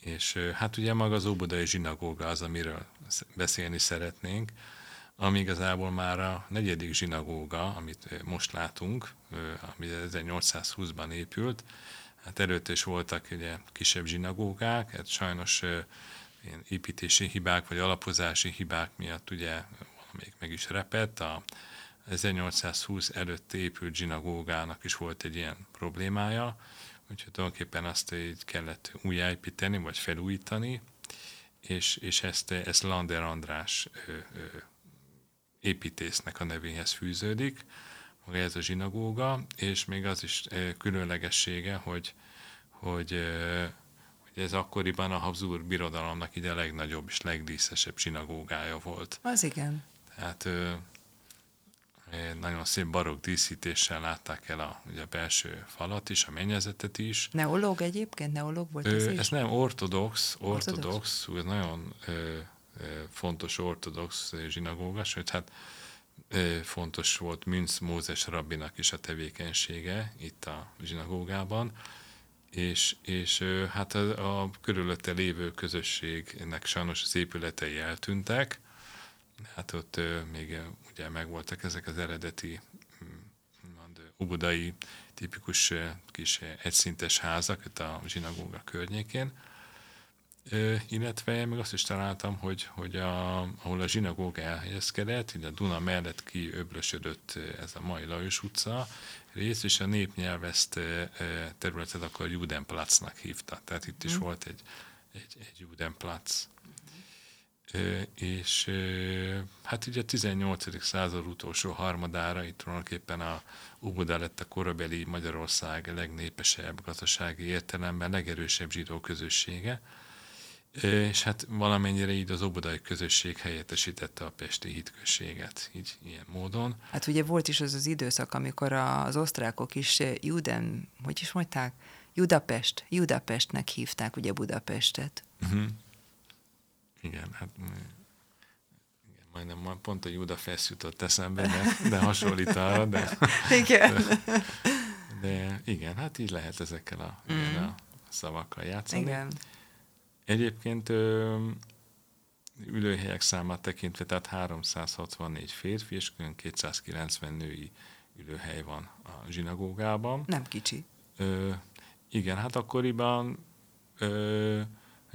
És hát ugye maga az óbudai zsinagóga az, amiről beszélni szeretnénk, ami igazából már a negyedik zsinagóga, amit most látunk, ami 1820-ban épült. Hát előtt is voltak ugye kisebb zsinagógák, hát sajnos ilyen építési hibák vagy alapozási hibák miatt ugye még meg is repett. A 1820 előtt épült zsinagógának is volt egy ilyen problémája, úgyhogy tulajdonképpen azt így kellett újjáépíteni, vagy felújítani, és, és ezt, ezt Lander András ö, ö, építésznek a nevéhez fűződik, maga ez a zsinagóga, és még az is különlegessége, hogy, hogy, hogy ez akkoriban a Habsburg birodalomnak ide a legnagyobb és legdíszesebb zsinagógája volt. Az igen. Tehát nagyon szép barokk díszítéssel látták el a, ugye a belső falat is, a mennyezetet is. Neológ egyébként? Neológ volt ez is? Ez nem ortodox, ortodox, ortodox? ez nagyon ö, fontos ortodox zsinagóga, sőt, hát fontos volt Münz Mózes rabbinak is a tevékenysége itt a zsinagógában, és, és hát a, a körülötte lévő közösségnek sajnos az épületei eltűntek, hát ott még ugye megvoltak ezek az eredeti ubudai tipikus kis egyszintes házak itt a zsinagóga környékén, illetve még azt is találtam, hogy, hogy a, ahol a zsinagóga elhelyezkedett, így a Duna mellett kiöblösödött ez a mai Lajos utca rész, és a népnyelv ezt területet akkor Judenplatznak hívta. Tehát itt is mm. volt egy, egy, egy Judenplatz. És hát ugye a 18. század utolsó harmadára itt tulajdonképpen a Ubuda lett a korabeli Magyarország legnépesebb gazdasági értelemben legerősebb zsidó közössége, és hát valamennyire így az obodai közösség helyettesítette a pesti hitközséget, így ilyen módon. Hát ugye volt is az az időszak, amikor az osztrákok is Juden, hogy is mondták? Judapest, Judapestnek hívták ugye Budapestet. Uh-huh. Igen, hát igen, majdnem pont a Judafest jutott eszembe, de, de hasonlít arra, de, igen. De, de igen, hát így lehet ezekkel a, mm. a szavakkal játszani. Igen. Egyébként ülőhelyek számát tekintve, tehát 364 férfi és 290 női ülőhely van a zsinagógában. Nem kicsi. Ö, igen, hát akkoriban ö,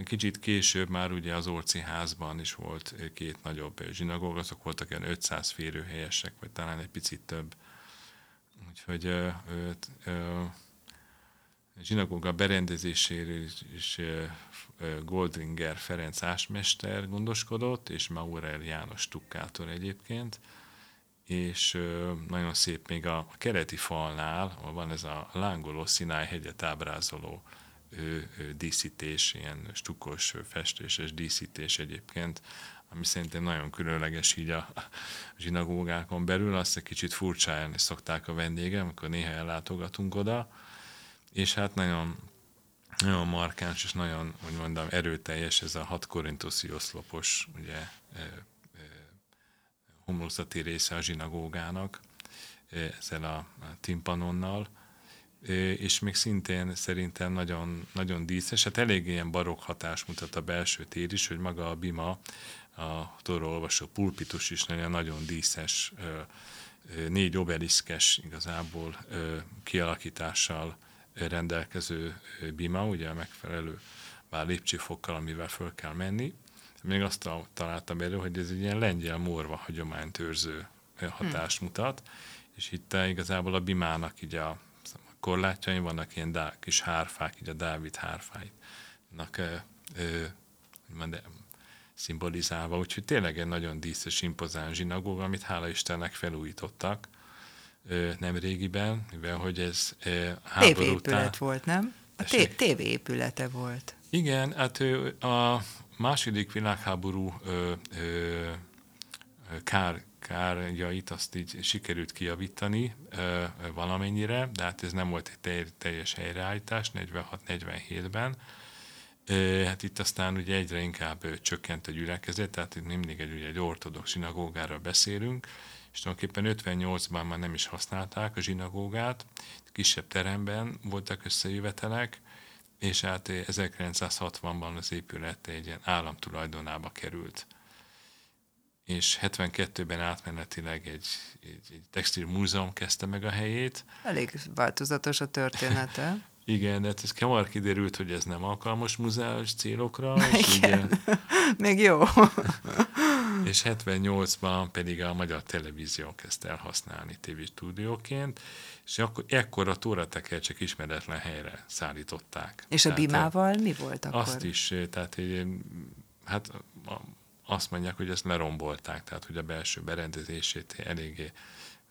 kicsit később már ugye az Orci házban is volt két nagyobb zsinagóg, azok voltak ilyen 500 férőhelyesek, vagy talán egy picit több. Úgyhogy ö, ö, ö, zsinagóga berendezéséről is Goldringer Ferenc ásmester gondoskodott, és Maurer János Tukkátor egyébként, és nagyon szép még a keleti falnál, ahol van ez a lángoló Sinai hegyet ábrázoló díszítés, ilyen stukos festéses díszítés egyébként, ami szerintem nagyon különleges így a zsinagógákon belül, azt egy kicsit furcsáján is szokták a vendégem, amikor néha ellátogatunk oda, és hát nagyon, nagyon markáns és nagyon, hogy mondom, erőteljes ez a hat korintoszi oszlopos, ugye, homlokzati része a zsinagógának, ezzel a, timpanonnal, és még szintén szerintem nagyon, nagyon díszes, hát elég ilyen barokk hatás mutat a belső tér is, hogy maga a bima, a torolvasó pulpitus is nagyon, nagyon díszes, négy obeliszkes igazából kialakítással rendelkező bima, ugye a megfelelő bár lépcsőfokkal, amivel föl kell menni. Még azt találtam elő, hogy ez egy ilyen lengyel morva hagyománytőrző hatást hmm. mutat, és itt igazából a bimának így a korlátjai vannak ilyen dá, kis hárfák, így a Dávid hárfáinak szimbolizálva, úgyhogy tényleg egy nagyon díszes, impozáns zsinagóg, amit hála Istennek felújítottak, nem régiben, mivel hogy ez háború után... volt, nem? A TV épülete volt. Igen, hát a második világháború ö, ö, kár, kárjait azt így sikerült kijavítani ö, valamennyire, de hát ez nem volt egy teljes helyreállítás 46-47-ben. Hát itt aztán ugye egyre inkább csökkent a gyülekezet, tehát itt mindig egy, ugye egy ortodox sinagógáról beszélünk, és tulajdonképpen 58-ban már nem is használták a zsinagógát, kisebb teremben voltak összejövetelek, és hát 1960-ban az épület egy ilyen államtulajdonába került. És 72-ben átmenetileg egy, egy, egy textil múzeum kezdte meg a helyét. Elég változatos a története. Igen, de hát ez kamar kiderült, hogy ez nem alkalmas múzeális célokra. És Igen, ugye, még jó. és 78-ban pedig a Magyar Televízió kezdte el használni TV stúdióként, és akkor ekkor a csak ismeretlen helyre szállították. És a Bimával mi volt akkor? Azt is, tehát hát azt mondják, hogy ezt lerombolták, tehát hogy a belső berendezését eléggé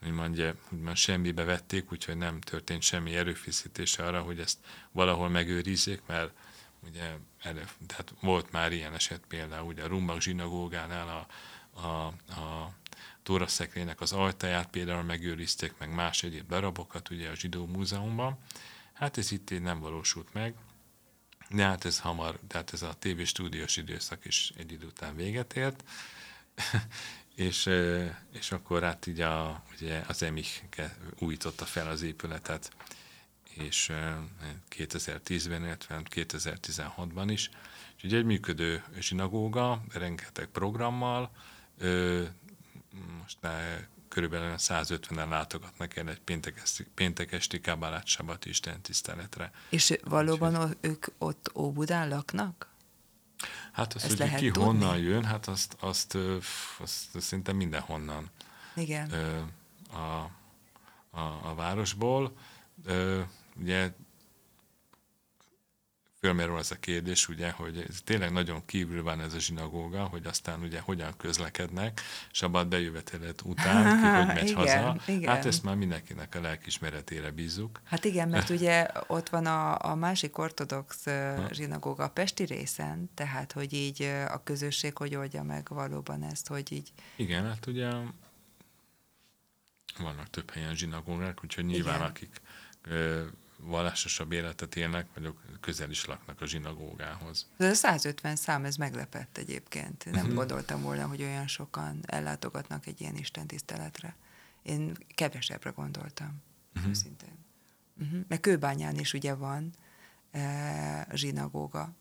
úgymond, úgymond semmibe vették, úgyhogy nem történt semmi erőfeszítése arra, hogy ezt valahol megőrizzék, mert ugye elő, tehát volt már ilyen eset például, ugye a Rumbak zsinagógánál a, a, a tóraszekrének az ajtaját például megőrizték, meg más egyéb darabokat ugye a zsidó múzeumban. Hát ez itt nem valósult meg, de hát ez hamar, tehát ez a TV stúdiós időszak is egy idő után véget ért, és, és akkor hát így a, ugye az EMIH újította fel az épületet, és 2010-ben, illetve 2016-ban is. Ugye egy működő zsinagóga, rengeteg programmal, most már körülbelül 150-en látogatnak el egy péntekesti, péntekesti kábálát sabat Isten tiszteletre. És valóban Úgyhogy... ők ott Óbudán laknak? Hát azt, hogy ki tudni? honnan jön, hát azt, azt, azt, azt szinte mindenhonnan. Igen. A, a, a városból. Ugye fölmerül az a kérdés, ugye, hogy ez tényleg nagyon kívül van ez a zsinagóga, hogy aztán ugye hogyan közlekednek, sabbat bejövetelet után, ki hogy megy igen, haza. Igen. Hát ezt már mindenkinek a lelkismeretére bízzuk. Hát igen, mert ugye ott van a, a másik ortodox zsinagóga a Pesti részen, tehát hogy így a közösség hogy oldja meg valóban ezt, hogy így... Igen, hát ugye vannak több helyen zsinagógák, úgyhogy nyilván igen. akik vallásosabb életet élnek, vagy közel is laknak a zsinagógához. Ez a 150 szám, ez meglepett egyébként. Nem uh-huh. gondoltam volna, hogy olyan sokan ellátogatnak egy ilyen istentiszteletre. Én kevesebbre gondoltam, uh-huh. őszintén. Uh-huh. Mert Kőbányán is ugye van e, zsinagóga,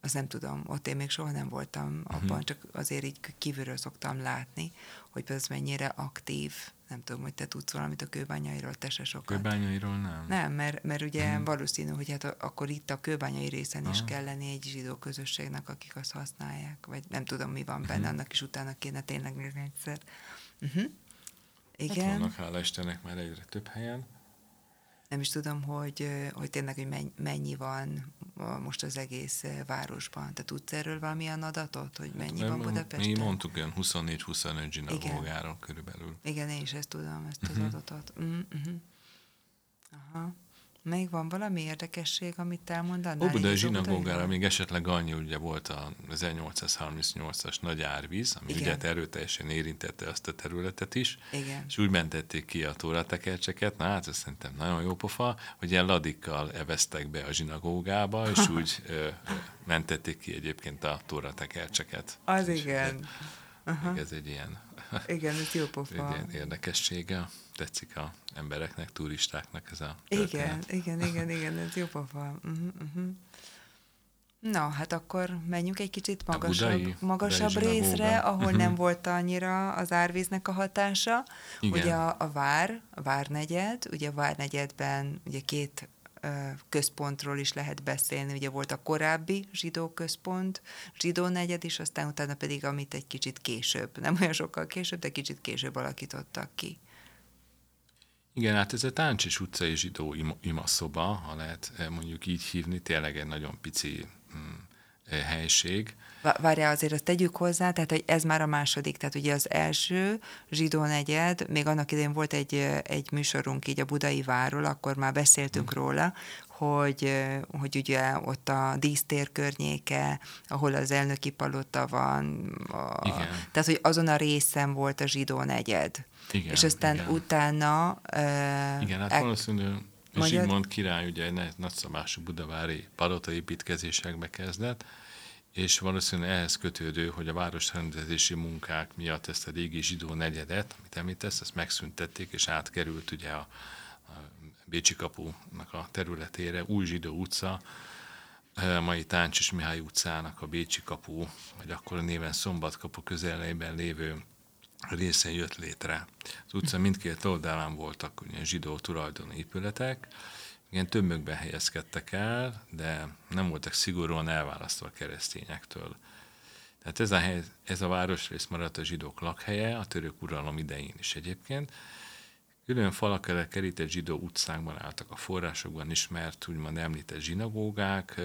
azt nem tudom, ott én még soha nem voltam abban, uh-huh. csak azért így kívülről szoktam látni, hogy ez mennyire aktív nem tudom, hogy te tudsz valamit a kőbányairól, te se sokat. Kőbányairól nem. Nem, mert, mert ugye hmm. valószínű, hogy hát akkor itt a kőbányai részen is kell lenni egy zsidó közösségnek, akik azt használják, vagy nem tudom, mi van benne, hmm. annak is utána kéne tényleg nézni egyszer. Uh-huh. Igen. Hát vannak, hála Istennek, már egyre több helyen nem is tudom, hogy, hogy tényleg hogy mennyi van most az egész városban. Te tudsz erről valamilyen adatot, hogy mennyi hát, van Budapesten? Mi mondtuk olyan 24-25 zsinagógáról körülbelül. Igen, én is ezt tudom, ezt az uh-huh. adatot. Uh-huh. Aha. Még van valami érdekesség, amit elmondanál? Óbudai zsinagógára még esetleg annyi, ugye volt a 1838-as nagy árvíz, ami Igen. ugye erőteljesen érintette azt a területet is, Igen. és úgy mentették ki a tóratekercseket, na hát ez szerintem nagyon jó pofa, hogy ilyen ladikkal eveztek be a zsinagógába, és úgy ö, mentették ki egyébként a tóratekercseket. Az igen. Aha. Ez egy ilyen, igen, ez jó pofa. Egy ilyen érdekessége tetszik a embereknek, turistáknak ez a történet. Igen, igen, igen, igen, ez jó pofa. Uh-huh, uh-huh. Na, hát akkor menjünk egy kicsit magasabb, budai, magasabb budai részre, ahol uh-huh. nem volt annyira az árvíznek a hatása. Igen. Ugye a, a Vár, a Várnegyed, ugye a Várnegyedben ugye két központról is lehet beszélni. Ugye volt a korábbi zsidó központ, zsidó negyed is, aztán utána pedig amit egy kicsit később, nem olyan sokkal később, de kicsit később alakítottak ki. Igen, hát ez a Táncsis utcai zsidó ima, imaszoba, ha lehet eh, mondjuk így hívni, tényleg egy nagyon pici hm, helység. Várjál, azért azt tegyük hozzá, tehát hogy ez már a második, tehát ugye az első zsidó negyed, még annak idején volt egy, eh, egy műsorunk így a Budai Várról, akkor már beszéltünk hmm. róla, hogy, hogy ugye ott a dísztér környéke, ahol az elnöki palota van, a, Igen. tehát hogy azon a részen volt a zsidó negyed. Igen, és aztán igen. utána... Uh, igen, hát e- valószínű Zsigmond király ugye egy nagyszabású budavári palota építkezésekbe kezdett, és valószínűleg ehhez kötődő, hogy a városrendezési munkák miatt ezt a régi zsidó negyedet, amit említesz, ezt megszüntették, és átkerült ugye a Bécsi kapunak a területére, Új Zsidó utca, mai Táncsis Mihály utcának a Bécsi kapu, vagy akkor a néven Szombatkapu közelében lévő részen jött létre. Az utca mindkét oldalán voltak ugye, zsidó tulajdoni épületek, igen, tömökben helyezkedtek el, de nem voltak szigorúan elválasztva a keresztényektől. Tehát ez a, hely, ez a városrész maradt a zsidók lakhelye, a török uralom idején is egyébként, Külön falak elé kerített zsidó utcákban álltak a forrásokban ismert, úgymond említett zsinagógák,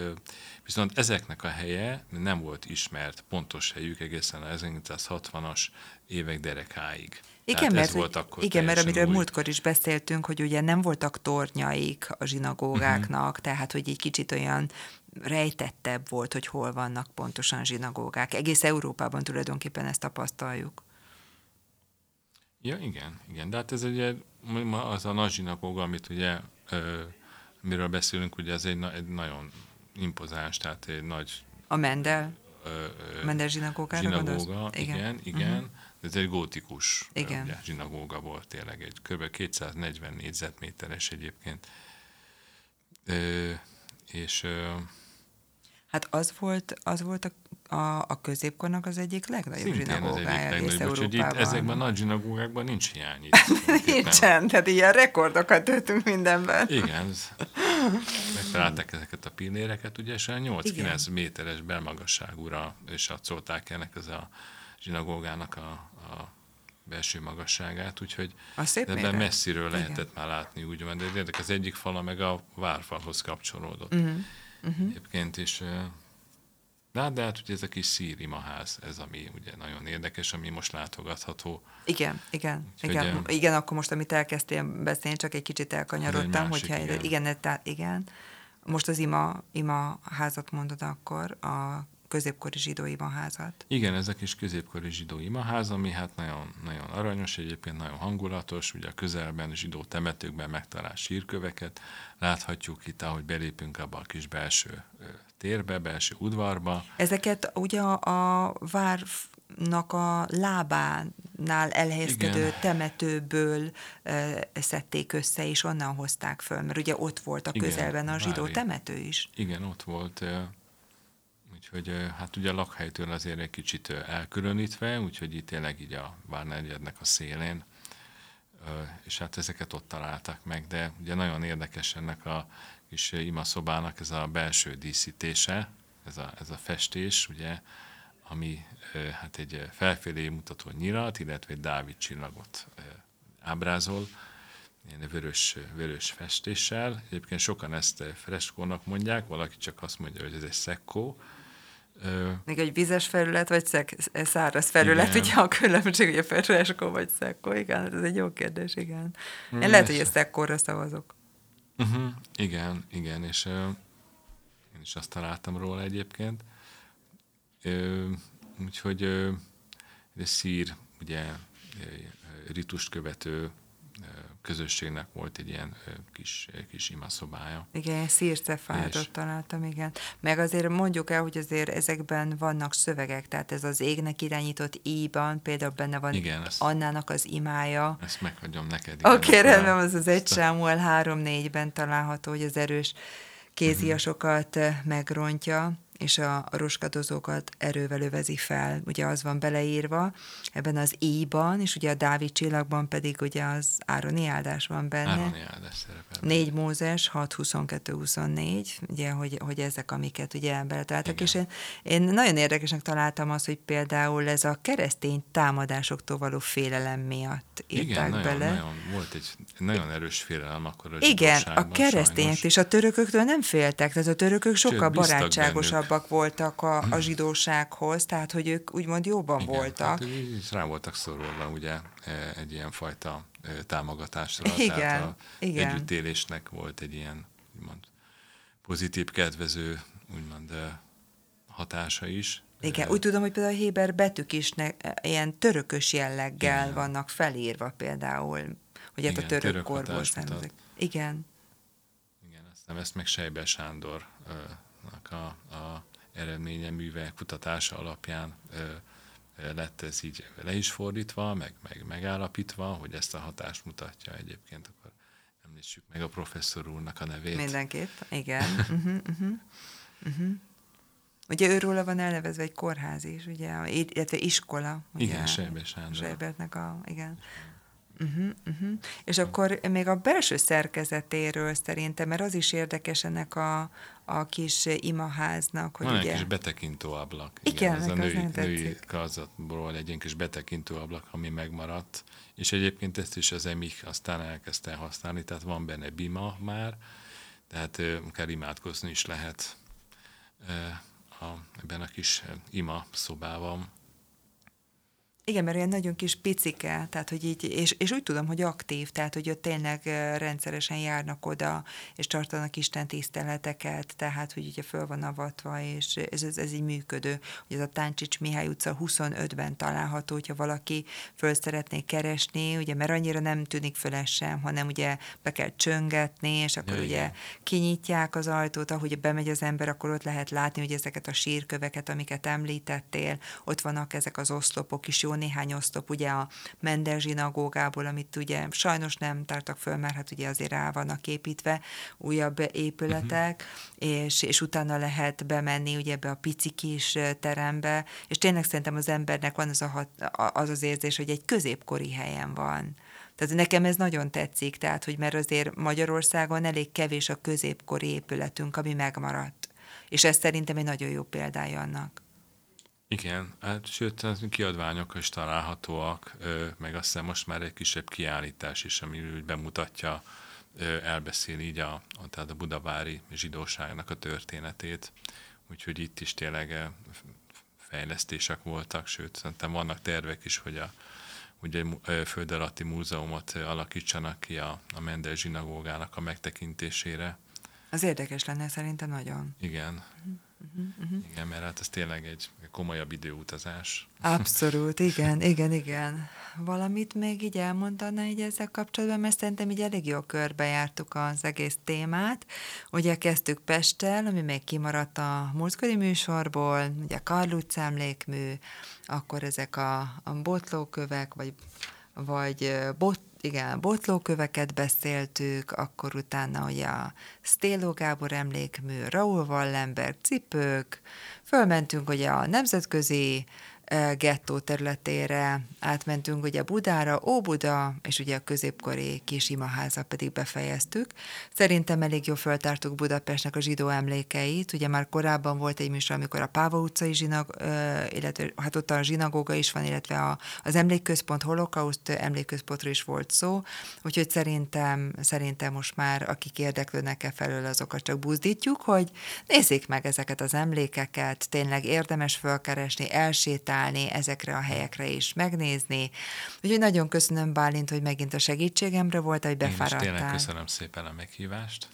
viszont ezeknek a helye nem volt ismert pontos helyük egészen a 1960-as évek derekáig. Igen, mert, volt akkor igen mert amiről új. múltkor is beszéltünk, hogy ugye nem voltak tornyaik a zsinagógáknak, uh-huh. tehát hogy egy kicsit olyan rejtettebb volt, hogy hol vannak pontosan zsinagógák. Egész Európában tulajdonképpen ezt tapasztaljuk. Ja, igen, igen. De hát ez ugye az a nagy zsinagóga, amit ugye, ö, miről beszélünk, ugye ez egy, egy nagyon impozáns, tehát egy nagy... A Mendel? Ö, ö, Mendel zsinagógára zsinagóga, igen, igen. igen. Uh-huh. Ez egy gótikus igen. Ugye, zsinagóga volt tényleg, egy kb. 240 négyzetméteres egyébként. Ö, és ö, Hát az volt, az volt a a, a középkornak az egyik legnagyobb zsinagógája egész Európában. Itt ezekben a nagy zsinagógákban nincs hiány. Nincsen, tehát ilyen rekordokat töltünk mindenben. Igen, megtalálták ezeket a pilléreket, ugye, és 8-9 méteres belmagasságúra, és adszolták ennek az a zsinagógának a, a belső magasságát, úgyhogy ebben messziről lehetett Igen. már látni, úgymond, de az egyik fala meg a várfalhoz kapcsolódott. Uh-huh. Uh-huh. Egyébként is de, de hát ugye ez a kis szírimaház, ez ami ugye nagyon érdekes, ami most látogatható. Igen, igen, Úgyhogy, igen, ugye, igen, akkor most, amit elkezdtél beszélni, csak egy kicsit elkanyarodtam, egy másik, hogyha igen. igen, igen. Most az ima, ima házat mondod akkor, a középkori zsidó imaházat. Igen, ez a kis középkori zsidó imaház, ami hát nagyon, nagyon aranyos, egyébként nagyon hangulatos, ugye a közelben zsidó temetőkben megtalált sírköveket láthatjuk itt, ahogy belépünk abba a kis belső térbe, belső udvarba. Ezeket ugye a várnak a lábánál elhelyezkedő Igen. temetőből e, szedték össze, és onnan hozták föl, mert ugye ott volt a Igen, közelben a zsidó vári. temető is. Igen, ott volt. Úgyhogy hát ugye a lakhelytől azért egy kicsit elkülönítve, úgyhogy itt tényleg így a Várnegyednek a szélén és hát ezeket ott találtak meg, de ugye nagyon érdekes ennek a kis imaszobának ez a belső díszítése, ez a, ez a festés, ugye, ami hát egy felfelé mutató nyilat, illetve egy Dávid csillagot ábrázol, ilyen vörös, vörös festéssel. Egyébként sokan ezt freskónak mondják, valaki csak azt mondja, hogy ez egy szekkó. Még egy vizes felület, vagy szek, száraz felület, igen. ugye a különbség, hogy a freskó vagy szekkó, igen, ez egy jó kérdés, igen. Én mm, lehet, hogy a szekkóra szavazok. Uh-huh, igen, igen, és uh, én is azt találtam róla egyébként. Uh, úgyhogy uh, szír, ugye ritust követő közösségnek volt egy ilyen kis, kis imaszobája. Igen, szírcefátot és... találtam, igen. Meg azért mondjuk el, hogy azért ezekben vannak szövegek, tehát ez az égnek irányított íban, például benne van igen, ezt, Annának az imája. Ezt meghagyom neked. Oké, okay, rendben, az az egy Sámuel 3-4-ben található, hogy az erős kéziasokat uh-huh. megrontja és a, roskadozókat erővel övezi fel. Ugye az van beleírva ebben az íban, és ugye a Dávid csillagban pedig ugye az Ároni áldás van benne. Ároni áldás szerepel. 4 Mózes, 6, 22, 24, ugye, hogy, hogy ezek, amiket ugye beletaláltak. És én, én nagyon érdekesnek találtam azt, hogy például ez a keresztény támadásoktól való félelem miatt írták Igen, bele. Nagyon, volt egy nagyon erős félelem akkor a Igen, a keresztények és a törököktől nem féltek, tehát a törökök sokkal Sőt, barátságosabb jobbak voltak a, a zsidósághoz, tehát hogy ők úgymond jobban Igen, voltak. Hát, rá voltak szorulva ugye e, egy ilyen fajta e, támogatásra. Igen, tehát a igen. együttélésnek volt egy ilyen úgymond, pozitív, kedvező úgymond e, hatása is. Igen, úgy tudom, hogy például a Héber betűk is ne, ilyen törökös jelleggel Igen. vannak felírva például, hogy hát a török korból származik. Igen. Igen, aztán ezt meg Sejbe Sándor a, a eredménye, műve, kutatása alapján ö, lett ez így le is fordítva, meg, meg megállapítva, hogy ezt a hatást mutatja egyébként, akkor említsük meg a professzor úrnak a nevét. Mindenképp, igen. uh-huh, uh-huh, uh-huh. Ugye őróla van elnevezve egy kórház is, ugye, illetve iskola. Ugye, igen, Sejbe Sándor. Sejbertnek a, igen. Uh-huh, uh-huh. És akkor még a belső szerkezetéről szerintem, mert az is érdekes ennek a, a kis imaháznak. Hogy Van ugye... egy kis betekintő ablak. Igen, Igen ez a női, női kazatból egy ilyen kis betekintő ablak, ami megmaradt. És egyébként ezt is az emik aztán elkezdte használni, tehát van benne bima már, tehát akár imádkozni is lehet a, ebben a kis ima szobában. Igen, mert olyan nagyon kis picike, tehát hogy így, és, és úgy tudom, hogy aktív, tehát hogy ott tényleg rendszeresen járnak oda, és tartanak Isten tiszteleteket, tehát hogy ugye föl van avatva, és ez, ez, ez így működő. Hogy ez a Táncsics Mihály utca 25-ben található, hogyha valaki föl szeretné keresni, ugye, mert annyira nem tűnik föl ez sem, hanem ugye be kell csöngetni, és akkor ja, ugye igen. kinyitják az ajtót, ahogy bemegy az ember, akkor ott lehet látni, hogy ezeket a sírköveket, amiket említettél, ott vannak ezek az oszlopok is, jó néhány osztop ugye a Mendel zsinagógából, amit ugye sajnos nem tartak föl, mert hát ugye azért rá vannak építve újabb épületek, uh-huh. és, és utána lehet bemenni ugye ebbe a pici kis terembe, és tényleg szerintem az embernek van az a hat, az, az érzés, hogy egy középkori helyen van. Tehát nekem ez nagyon tetszik, tehát, hogy mert azért Magyarországon elég kevés a középkori épületünk, ami megmaradt. És ez szerintem egy nagyon jó példája annak. Igen, hát sőt, kiadványok is találhatóak, meg azt hiszem most már egy kisebb kiállítás is, ami úgy bemutatja, elbeszél így a, tehát a budavári zsidóságnak a történetét, úgyhogy itt is tényleg fejlesztések voltak, sőt, szerintem vannak tervek is, hogy a ugye föld alatti múzeumot alakítsanak ki a, a Mendel zsinagógának a megtekintésére. Az érdekes lenne szerintem nagyon. Igen. Uh-huh, uh-huh. Igen, mert hát ez tényleg egy komolyabb időutazás. Abszolút, igen, igen, igen. Valamit még így elmondaná így ezzel kapcsolatban, mert szerintem így elég jól körbejártuk az egész témát. Ugye kezdtük Pesttel, ami még kimaradt a múltkori műsorból, ugye Karlutz emlékmű, akkor ezek a, a botlókövek, vagy vagy bot, igen, botlóköveket beszéltük, akkor utána ugye a Stélo Gábor emlékmű, Raúl Wallenberg cipők, fölmentünk ugye a nemzetközi gettó területére átmentünk ugye Budára, Óbuda, és ugye a középkori kis imaháza pedig befejeztük. Szerintem elég jól föltártuk Budapestnek a zsidó emlékeit. Ugye már korábban volt egy műsor, amikor a Páva utcai zsinag, illetve hát ott a zsinagóga is van, illetve a, az emlékközpont, holokauszt emlékközpontról is volt szó, úgyhogy szerintem, szerintem most már akik érdeklődnek e felől, azokat csak buzdítjuk, hogy nézzék meg ezeket az emlékeket, tényleg érdemes fölkeresni, elsétálni, kiszállni, ezekre a helyekre is megnézni. Úgyhogy nagyon köszönöm Bálint, hogy megint a segítségemre volt, hogy befáradtál. Én is tényleg köszönöm szépen a meghívást.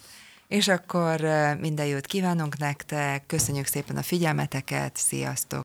És akkor minden jót kívánunk nektek, köszönjük szépen a figyelmeteket, sziasztok!